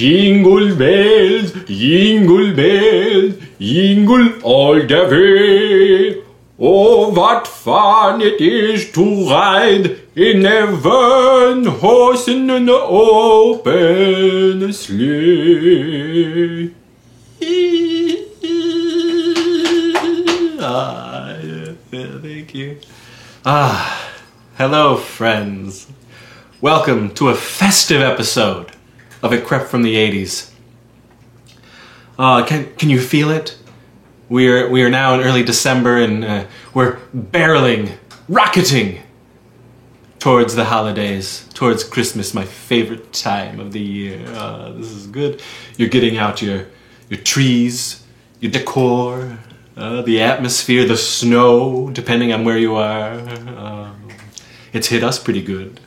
Jingle bells, jingle bells, jingle all the way. Oh, what fun it is to ride in a one horse in an open sleigh. ah, yeah, thank you. Ah, hello, friends. Welcome to a festive episode of It Crept from the 80s. Uh, can, can you feel it? We are, we are now in early December and uh, we're barreling, rocketing towards the holidays, towards Christmas, my favorite time of the year. Uh, this is good. You're getting out your, your trees, your decor, uh, the atmosphere, the snow, depending on where you are. Um, it's hit us pretty good.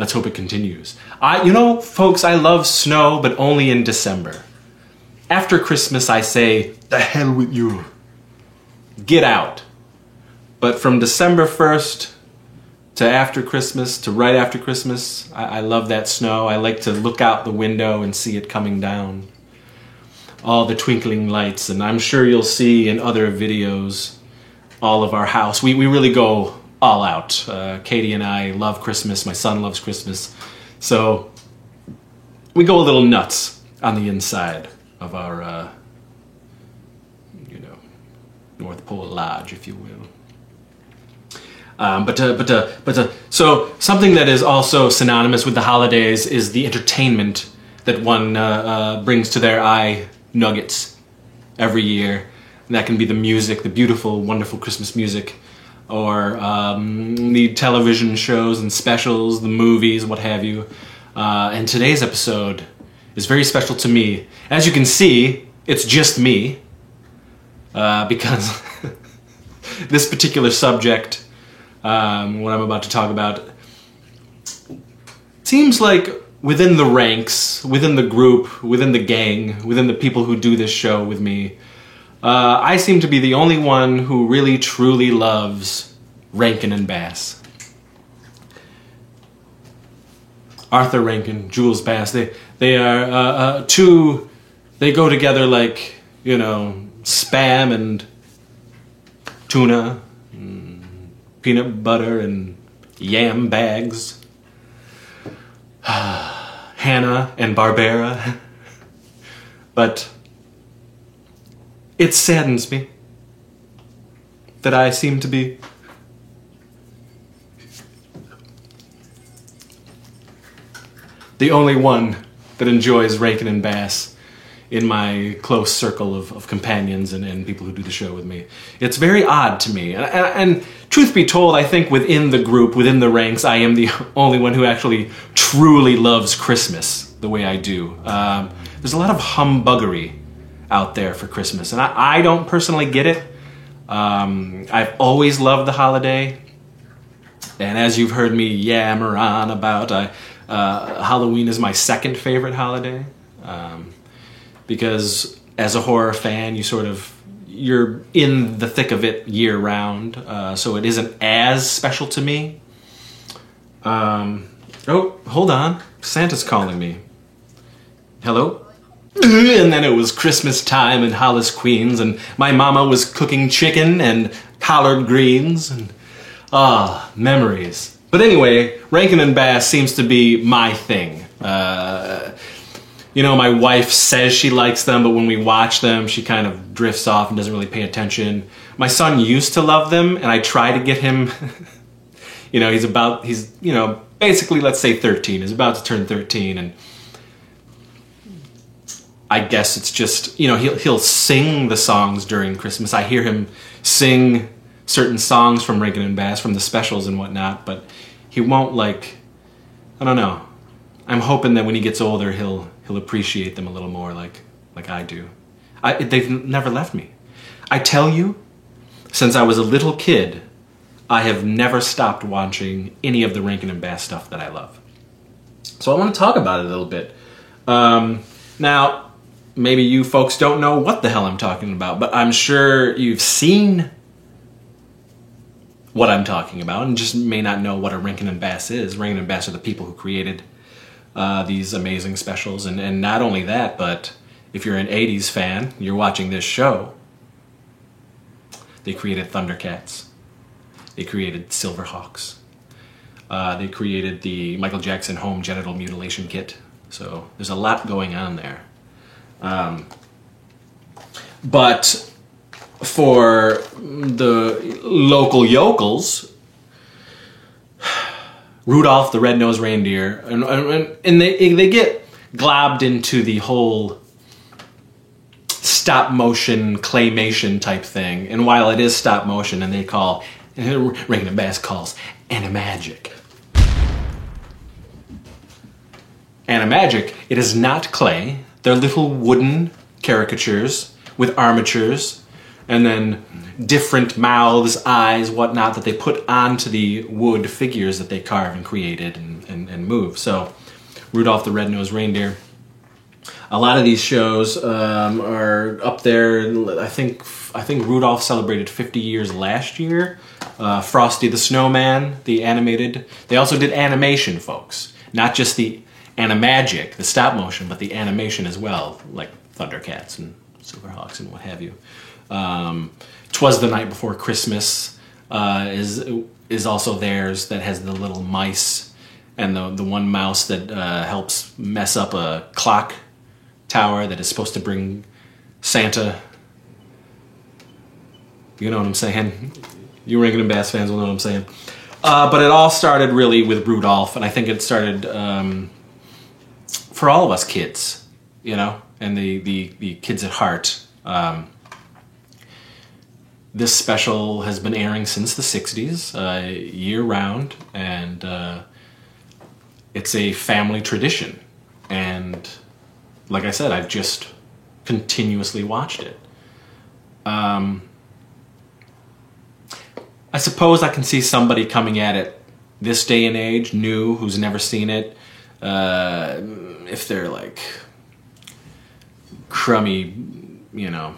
Let's hope it continues. I, you know, folks, I love snow, but only in December. After Christmas, I say, the hell with you. Get out. But from December 1st to after Christmas to right after Christmas, I, I love that snow. I like to look out the window and see it coming down. All the twinkling lights, and I'm sure you'll see in other videos all of our house. We, we really go all out. Uh, Katie and I love Christmas. My son loves Christmas. So we go a little nuts on the inside of our, uh, you know, North Pole Lodge, if you will. Um, but uh, but uh, but uh, so something that is also synonymous with the holidays is the entertainment that one uh, uh, brings to their eye nuggets every year. And that can be the music, the beautiful, wonderful Christmas music or um, the television shows and specials, the movies, what have you. Uh, and today's episode is very special to me. As you can see, it's just me, uh, because this particular subject, um, what I'm about to talk about, seems like within the ranks, within the group, within the gang, within the people who do this show with me, uh, I seem to be the only one who really truly loves Rankin and Bass. Arthur Rankin, Jules Bass, they, they are uh, uh, two, they go together like, you know, spam and tuna, and peanut butter and yam bags, Hanna and Barbera. but it saddens me that I seem to be the only one that enjoys Rankin and Bass in my close circle of, of companions and, and people who do the show with me. It's very odd to me. And, and, and, truth be told, I think within the group, within the ranks, I am the only one who actually truly loves Christmas the way I do. Um, there's a lot of humbuggery out there for Christmas, and I, I don't personally get it. Um, I've always loved the holiday, and as you've heard me yammer on about, I, uh, Halloween is my second favorite holiday um, because as a horror fan, you sort of you're in the thick of it year round, uh, so it isn't as special to me. Um, oh, hold on, Santa's calling me. Hello. And then it was Christmas time in Hollis, Queens, and my mama was cooking chicken and collard greens, and ah, memories. But anyway, Rankin and Bass seems to be my thing. Uh, you know, my wife says she likes them, but when we watch them, she kind of drifts off and doesn't really pay attention. My son used to love them, and I try to get him. you know, he's about, he's, you know, basically, let's say 13. He's about to turn 13, and I guess it's just, you know, he'll, he'll sing the songs during Christmas. I hear him sing certain songs from Rankin and Bass, from the specials and whatnot, but he won't like I don't know. I'm hoping that when he gets older, he'll he'll appreciate them a little more, like like I do. I, they've never left me. I tell you, since I was a little kid, I have never stopped watching any of the Rankin and Bass stuff that I love. So I want to talk about it a little bit. Um, now, maybe you folks don't know what the hell I'm talking about, but I'm sure you've seen what I'm talking about and just may not know what a Rankin and Bass is. Rankin and Bass are the people who created uh, these amazing specials. And, and not only that, but if you're an 80s fan, you're watching this show, they created Thundercats. They created Silverhawks. Uh, they created the Michael Jackson home genital mutilation kit. So there's a lot going on there. Um, but for the local yokels, Rudolph the Red-Nosed Reindeer, and, and, they, they get globbed into the whole stop motion claymation type thing. And while it is stop motion, and they call Rankin Bass calls animagic. Animagic, it is not clay. They're little wooden caricatures with armatures and then different mouths, eyes, whatnot that they put onto the wood figures that they carve and created and, and, and move. So, Rudolph the Red-Nosed Reindeer. A lot of these shows um, are up there. I think I think Rudolph celebrated 50 years last year. Uh, Frosty the Snowman, the animated. They also did animation, folks, not just the animagic, the stop motion, but the animation as well, like Thundercats and Silverhawks and what have you. Um, Twas the Night Before Christmas uh, is is also theirs that has the little mice and the the one mouse that uh, helps mess up a clock tower that is supposed to bring Santa. You know what I'm saying? You Rankin and Bass fans will know what I'm saying. Uh, but it all started really with Rudolph, and I think it started um, for all of us kids, you know, and the the, the kids at heart. Um, this special has been airing since the 60s, uh, year round, and uh, it's a family tradition. And like I said, I've just continuously watched it. Um, I suppose I can see somebody coming at it this day and age, new, who's never seen it. Uh, if they're like crummy, you know,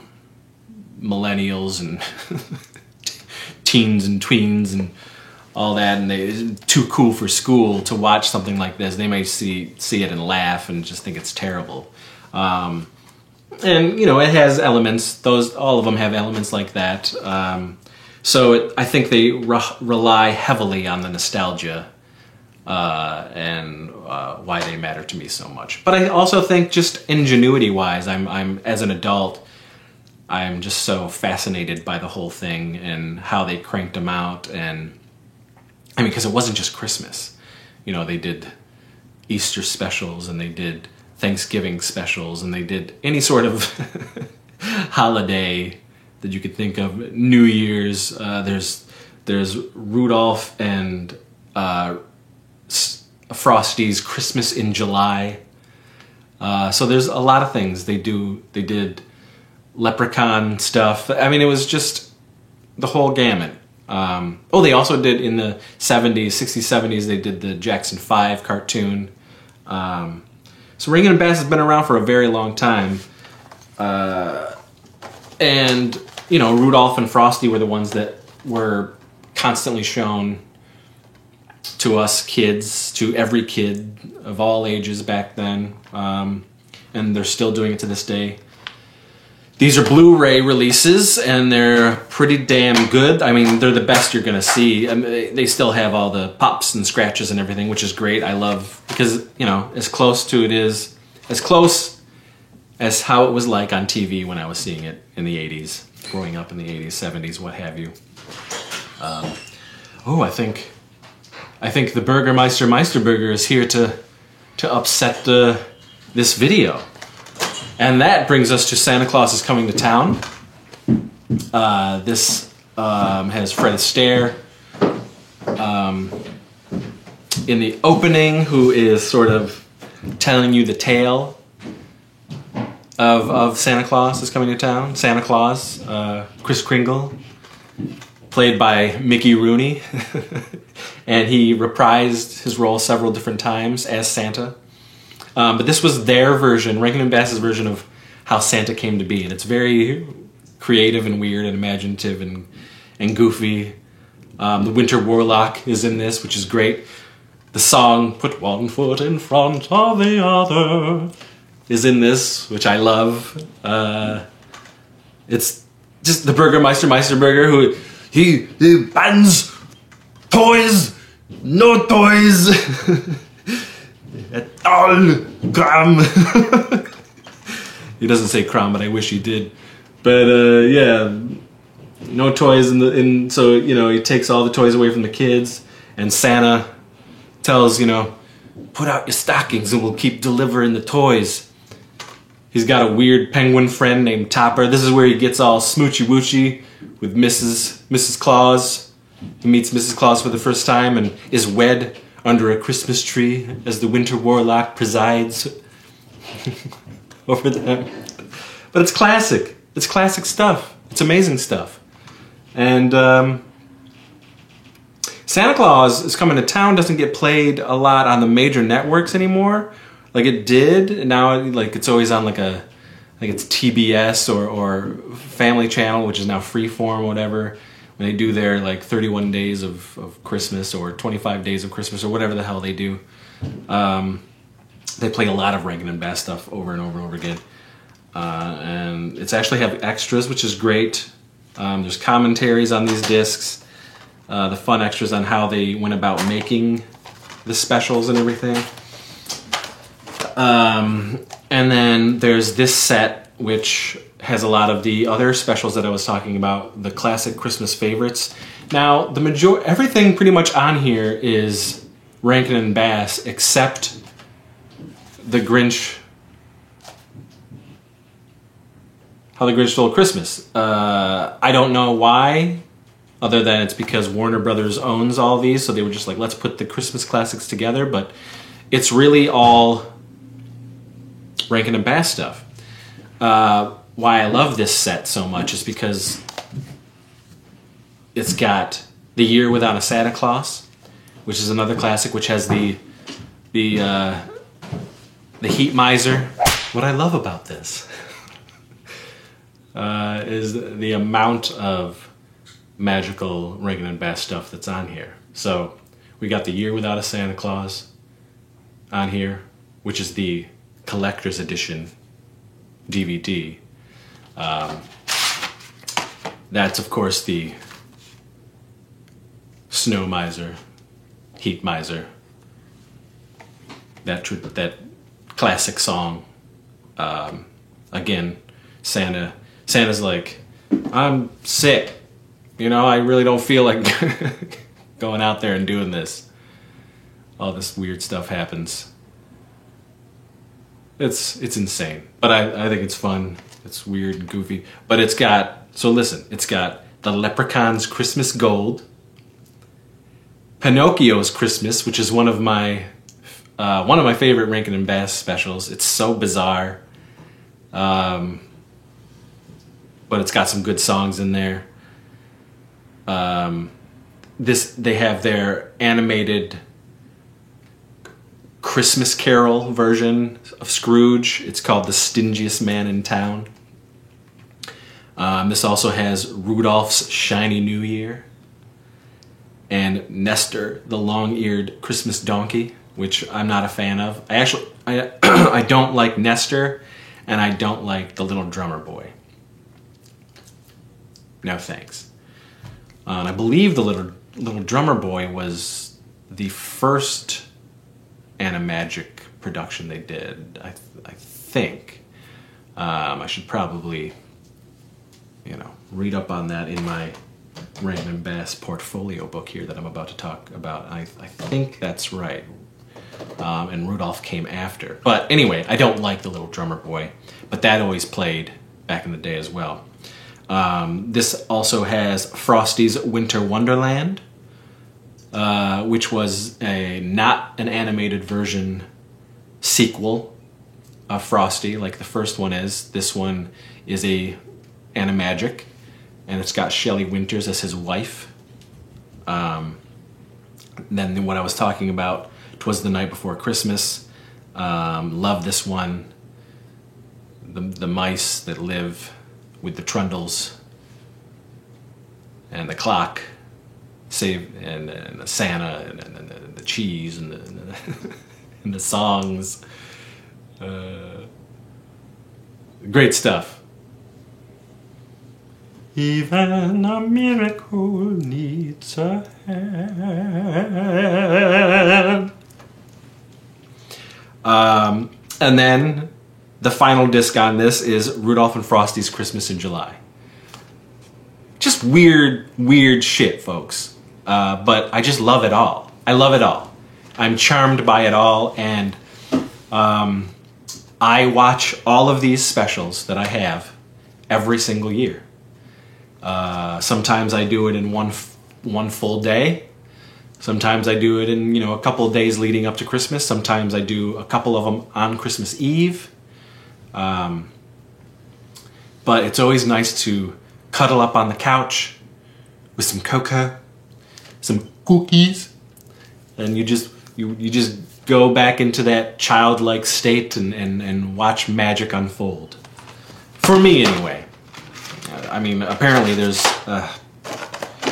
millennials and teens and tweens and all that, and they too cool for school to watch something like this. They may see see it and laugh and just think it's terrible. Um, and you know, it has elements. Those all of them have elements like that. Um, so it, I think they re- rely heavily on the nostalgia uh, and uh, why they matter to me so much. But I also think just ingenuity wise, I'm I'm as an adult I'm just so fascinated by the whole thing and how they cranked them out. And I mean, because it wasn't just Christmas. You know, they did Easter specials and they did Thanksgiving specials and they did any sort of holiday that you could think of. New Year's. Uh, there's there's Rudolph and uh, Frosty's Christmas in July. Uh, so there's a lot of things they do. They did leprechaun stuff. I mean, it was just the whole gamut. Um, oh, they also did in the 70s, 60s, 70s, they did the Jackson 5 cartoon. Um, so Rankin and Bass has been around for a very long time. Uh, and, you know, Rudolph and Frosty were the ones that were constantly shown to us kids, to every kid of all ages back then. Um, and they're still doing it to this day. These are Blu-ray releases, and they're pretty damn good. I mean, they're the best you're gonna see. I mean, they still have all the pops and scratches and everything, which is great. I love because you know, as close to it is, as close as how it was like on TV when I was seeing it in the '80s, growing up in the '80s, '70s, what have you. Um, oh, I think, I think the Burgermeister Meisterburger is here to, to upset the this video. And that brings us to Santa Claus is Coming to Town. Uh, this um, has Fred Astaire um, in the opening, who is sort of telling you the tale of, of Santa Claus is Coming to Town. Santa Claus, uh, Kris Kringle, played by Mickey Rooney. and he reprised his role several different times as Santa. Um, but this was their version, Rankin and Bass's version of how Santa came to be, and it's very creative and weird and imaginative and and goofy. Um, the Winter Warlock is in this, which is great. the song "Put One Foot in Front of the Other" is in this, which I love. Uh, it's just the Burgermeister Meisterburger who he, he bans toys, no toys at all. Cram. he doesn't say cram, but I wish he did. But uh, yeah, no toys in the in. So you know he takes all the toys away from the kids, and Santa tells you know, put out your stockings and we'll keep delivering the toys. He's got a weird penguin friend named Topper. This is where he gets all smoochy woochy with Mrs. Mrs. Claus. He meets Mrs. Claus for the first time and is wed under a Christmas tree as the Winter Warlock presides over them. But it's classic. It's classic stuff. It's amazing stuff. And um, Santa Claus is coming to town doesn't get played a lot on the major networks anymore. Like it did, and now like it's always on like a like it's TBS or or Family Channel, which is now Freeform, whatever. When they do their like 31 days of, of Christmas or 25 days of Christmas or whatever the hell they do, um, they play a lot of Rankin and Bass stuff over and over and over again. Uh, and it's actually have extras, which is great. Um, there's commentaries on these discs, uh, the fun extras on how they went about making the specials and everything. Um, and then there's this set, which has a lot of the other specials that I was talking about, the classic Christmas favorites. Now, the major everything pretty much on here is Rankin and Bass, except the Grinch. How the Grinch Stole Christmas. Uh, I don't know why, other than it's because Warner Brothers owns all these, so they were just like, let's put the Christmas classics together. But it's really all Rankin and Bass stuff. Uh, why I love this set so much is because it's got the year without a Santa Claus, which is another classic, which has the the uh, the heat miser. What I love about this uh, is the amount of magical Rankin and Bass stuff that's on here. So we got the year without a Santa Claus on here, which is the collector's edition DVD. Um, that's of course the snow miser, heat miser. That tr- that classic song. Um, again, Santa. Santa's like, I'm sick. You know, I really don't feel like going out there and doing this. All this weird stuff happens. It's it's insane, but I, I think it's fun. It's weird and goofy, but it's got so listen. It's got the Leprechaun's Christmas Gold, Pinocchio's Christmas, which is one of my uh, one of my favorite Rankin and Bass specials. It's so bizarre, um, but it's got some good songs in there. Um, this they have their animated Christmas Carol version of Scrooge. It's called The Stingiest Man in Town. Um, this also has Rudolph's Shiny New Year and Nestor, the long-eared Christmas donkey, which I'm not a fan of. I actually I I don't like Nestor, and I don't like the little drummer boy. No thanks. Uh, and I believe the little little drummer boy was the first Animagic production they did. I, I think. Um, I should probably, you know, read up on that in my and Bass portfolio book here that I'm about to talk about. I, I think that's right. Um, and Rudolph came after. But anyway, I don't like the little drummer boy, but that always played back in the day as well. Um, this also has Frosty's Winter Wonderland, uh, which was a not an animated version sequel of Frosty, like the first one is. This one is a animagic, and it's got Shelley Winters as his wife. Um, then what I was talking about, "Twas the Night Before Christmas." Um, love this one. The the mice that live with the trundles and the clock save and, and the Santa and, and, and the cheese and the, and the, and the songs. Uh, great stuff. Even a miracle needs a hand. Um, and then the final disc on this is Rudolph and Frosty's Christmas in July. Just weird, weird shit, folks. Uh, but I just love it all. I love it all. I'm charmed by it all, and um, I watch all of these specials that I have every single year. Uh, sometimes I do it in one f- one full day. Sometimes I do it in you know a couple days leading up to Christmas. Sometimes I do a couple of them on Christmas Eve. Um, but it's always nice to cuddle up on the couch with some cocoa, some cookies, and you just you you just go back into that childlike state and, and, and watch magic unfold. For me, anyway. I mean, apparently there's a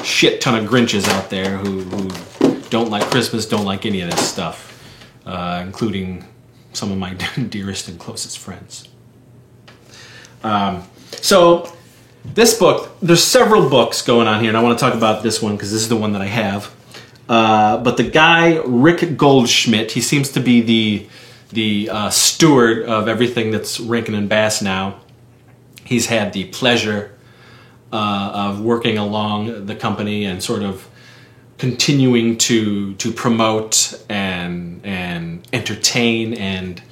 shit ton of Grinches out there who, who don't like Christmas, don't like any of this stuff, uh, including some of my dearest and closest friends. Um, so, this book, there's several books going on here, and I want to talk about this one because this is the one that I have. Uh, but the guy, Rick Goldschmidt, he seems to be the the uh, steward of everything that's Rankin and Bass now. He's had the pleasure uh, of working along the company and sort of continuing to to promote and and entertain and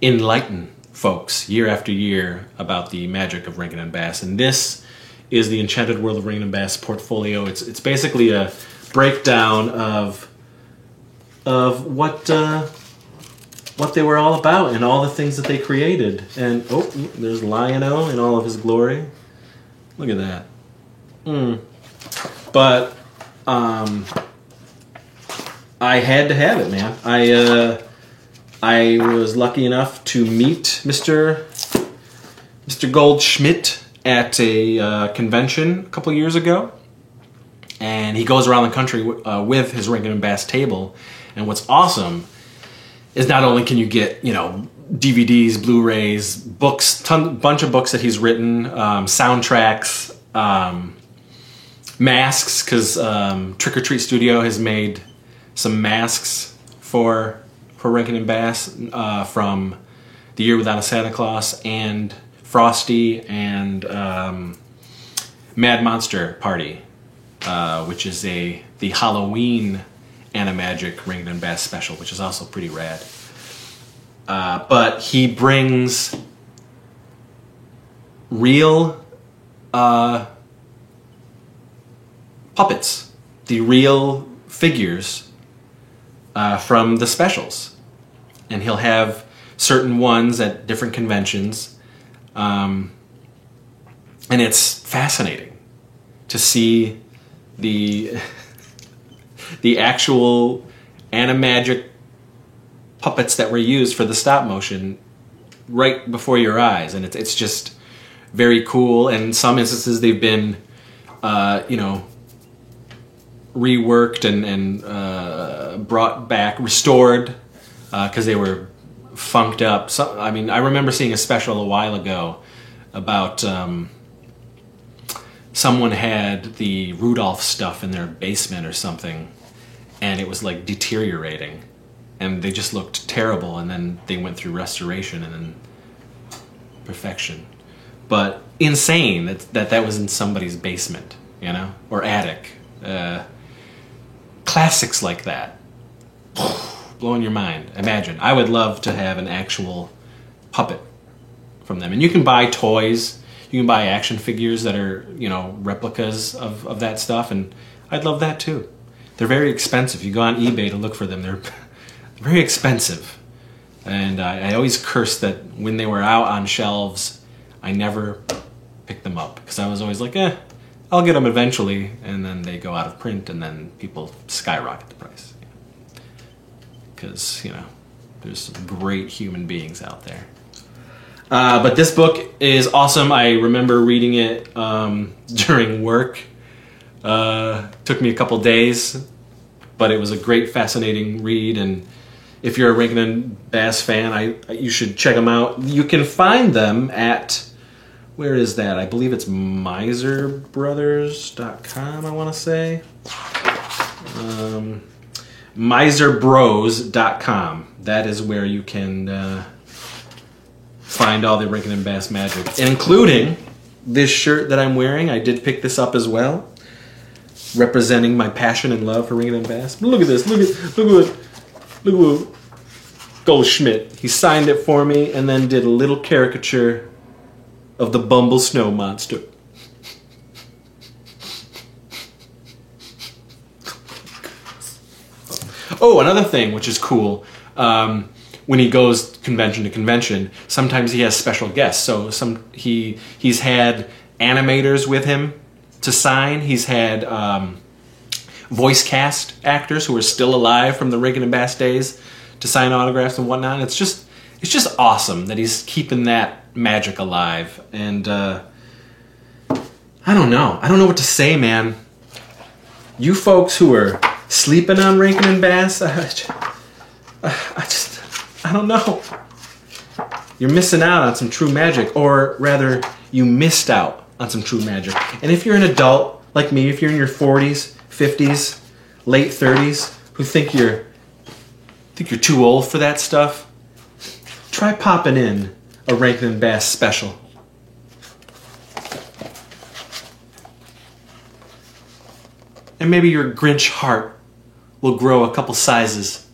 enlighten folks year after year about the magic of Rankin and Bass. And this is the Enchanted World of Rankin and Bass portfolio. It's it's basically a breakdown of of what uh, what they were all about and all the things that they created. And oh, there's Lion-O in all of his glory. Look at that. Mm. But um, I had to have it, man. I uh, I was lucky enough to meet Mr. Mr. Goldschmidt at a uh, convention a couple years ago, and he goes around the country uh, with his Rankin and Bass table. And what's awesome is not only can you get you know DVDs, Blu-rays, books, ton bunch of books that he's written, um, soundtracks, um, masks because um, Trick or Treat Studio has made some masks for for Rankin and Bass uh, from the Year Without a Santa Claus and Frosty and um, Mad Monster Party, uh, which is a the Halloween Animagic Rankin and Bass special, which is also pretty rad. Uh, but he brings real uh, puppets, the real figures uh, from the specials. And he'll have certain ones at different conventions. Um, and it's fascinating to see the the actual animagic puppets that were used for the stop motion right before your eyes and it's, it's just very cool and in some instances they've been uh, you know reworked and, and uh, brought back, restored, because uh, they were funked up. So, I mean, I remember seeing a special a while ago about um, someone had the Rudolph stuff in their basement or something, and it was like deteriorating, and they just looked terrible. And then they went through restoration and then perfection. But insane that that, that was in somebody's basement, you know, or attic. Uh, classics like that. Blowing your mind. Imagine. I would love to have an actual puppet from them. And you can buy toys, you can buy action figures that are, you know, replicas of, of that stuff, and I'd love that too. They're very expensive. You go on eBay to look for them, they're very expensive. And I, I always cursed that when they were out on shelves, I never picked them up because I was always like, eh, I'll get them eventually, and then they go out of print, and then people skyrocket the price. Because, you know, there's some great human beings out there. Uh, but this book is awesome. I remember reading it um, during work Uh, took me a couple days, but it was a great, fascinating read. And if you're a Rankin and Bass fan, I you should check them out. You can find them at where is that? I believe it's miserbrothers.com. I want to say. Um, miserbros.com. That is where you can uh, find all the Rankin and Bass magic, including this shirt that I'm wearing. I did pick this up as well, representing my passion and love for Rankin and Bass. Look at this! Look at look at look at Goldschmidt. He signed it for me and then did a little caricature of the Bumble Snow Monster. Oh, another thing which is cool. Um, when he goes convention to convention, sometimes he has special guests. So some he he's had animators with him to sign. He's had um, voice cast actors who are still alive from the Rankin and Bass days to sign autographs and whatnot. It's just it's just awesome that he's keeping that magic alive. And uh, I don't know. I don't know what to say, man. You folks who are sleeping on Rankin and Bass, I, I just I don't know. You're missing out on some true magic, or rather, you missed out on some true magic. And if you're an adult like me, if you're in your 40s, 50s, late 30s, who think you're think you're too old for that stuff, try popping in a Rankin and Bass special. And maybe your Grinch heart will grow a couple sizes.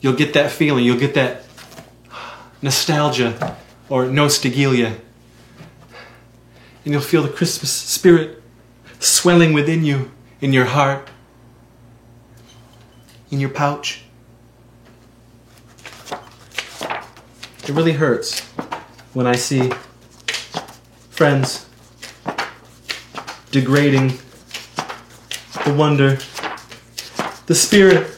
You'll get that feeling, you'll get that nostalgia or nostalgia. And you'll feel the Christmas spirit swelling within you, in your heart, in your pouch. It really hurts when I see friends degrading the wonder, the spirit.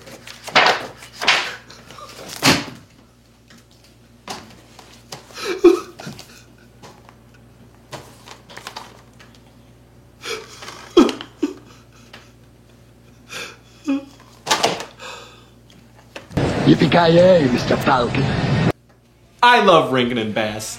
Yippee-ki-yay, Mr. Falcon. I love Rankin and Bass.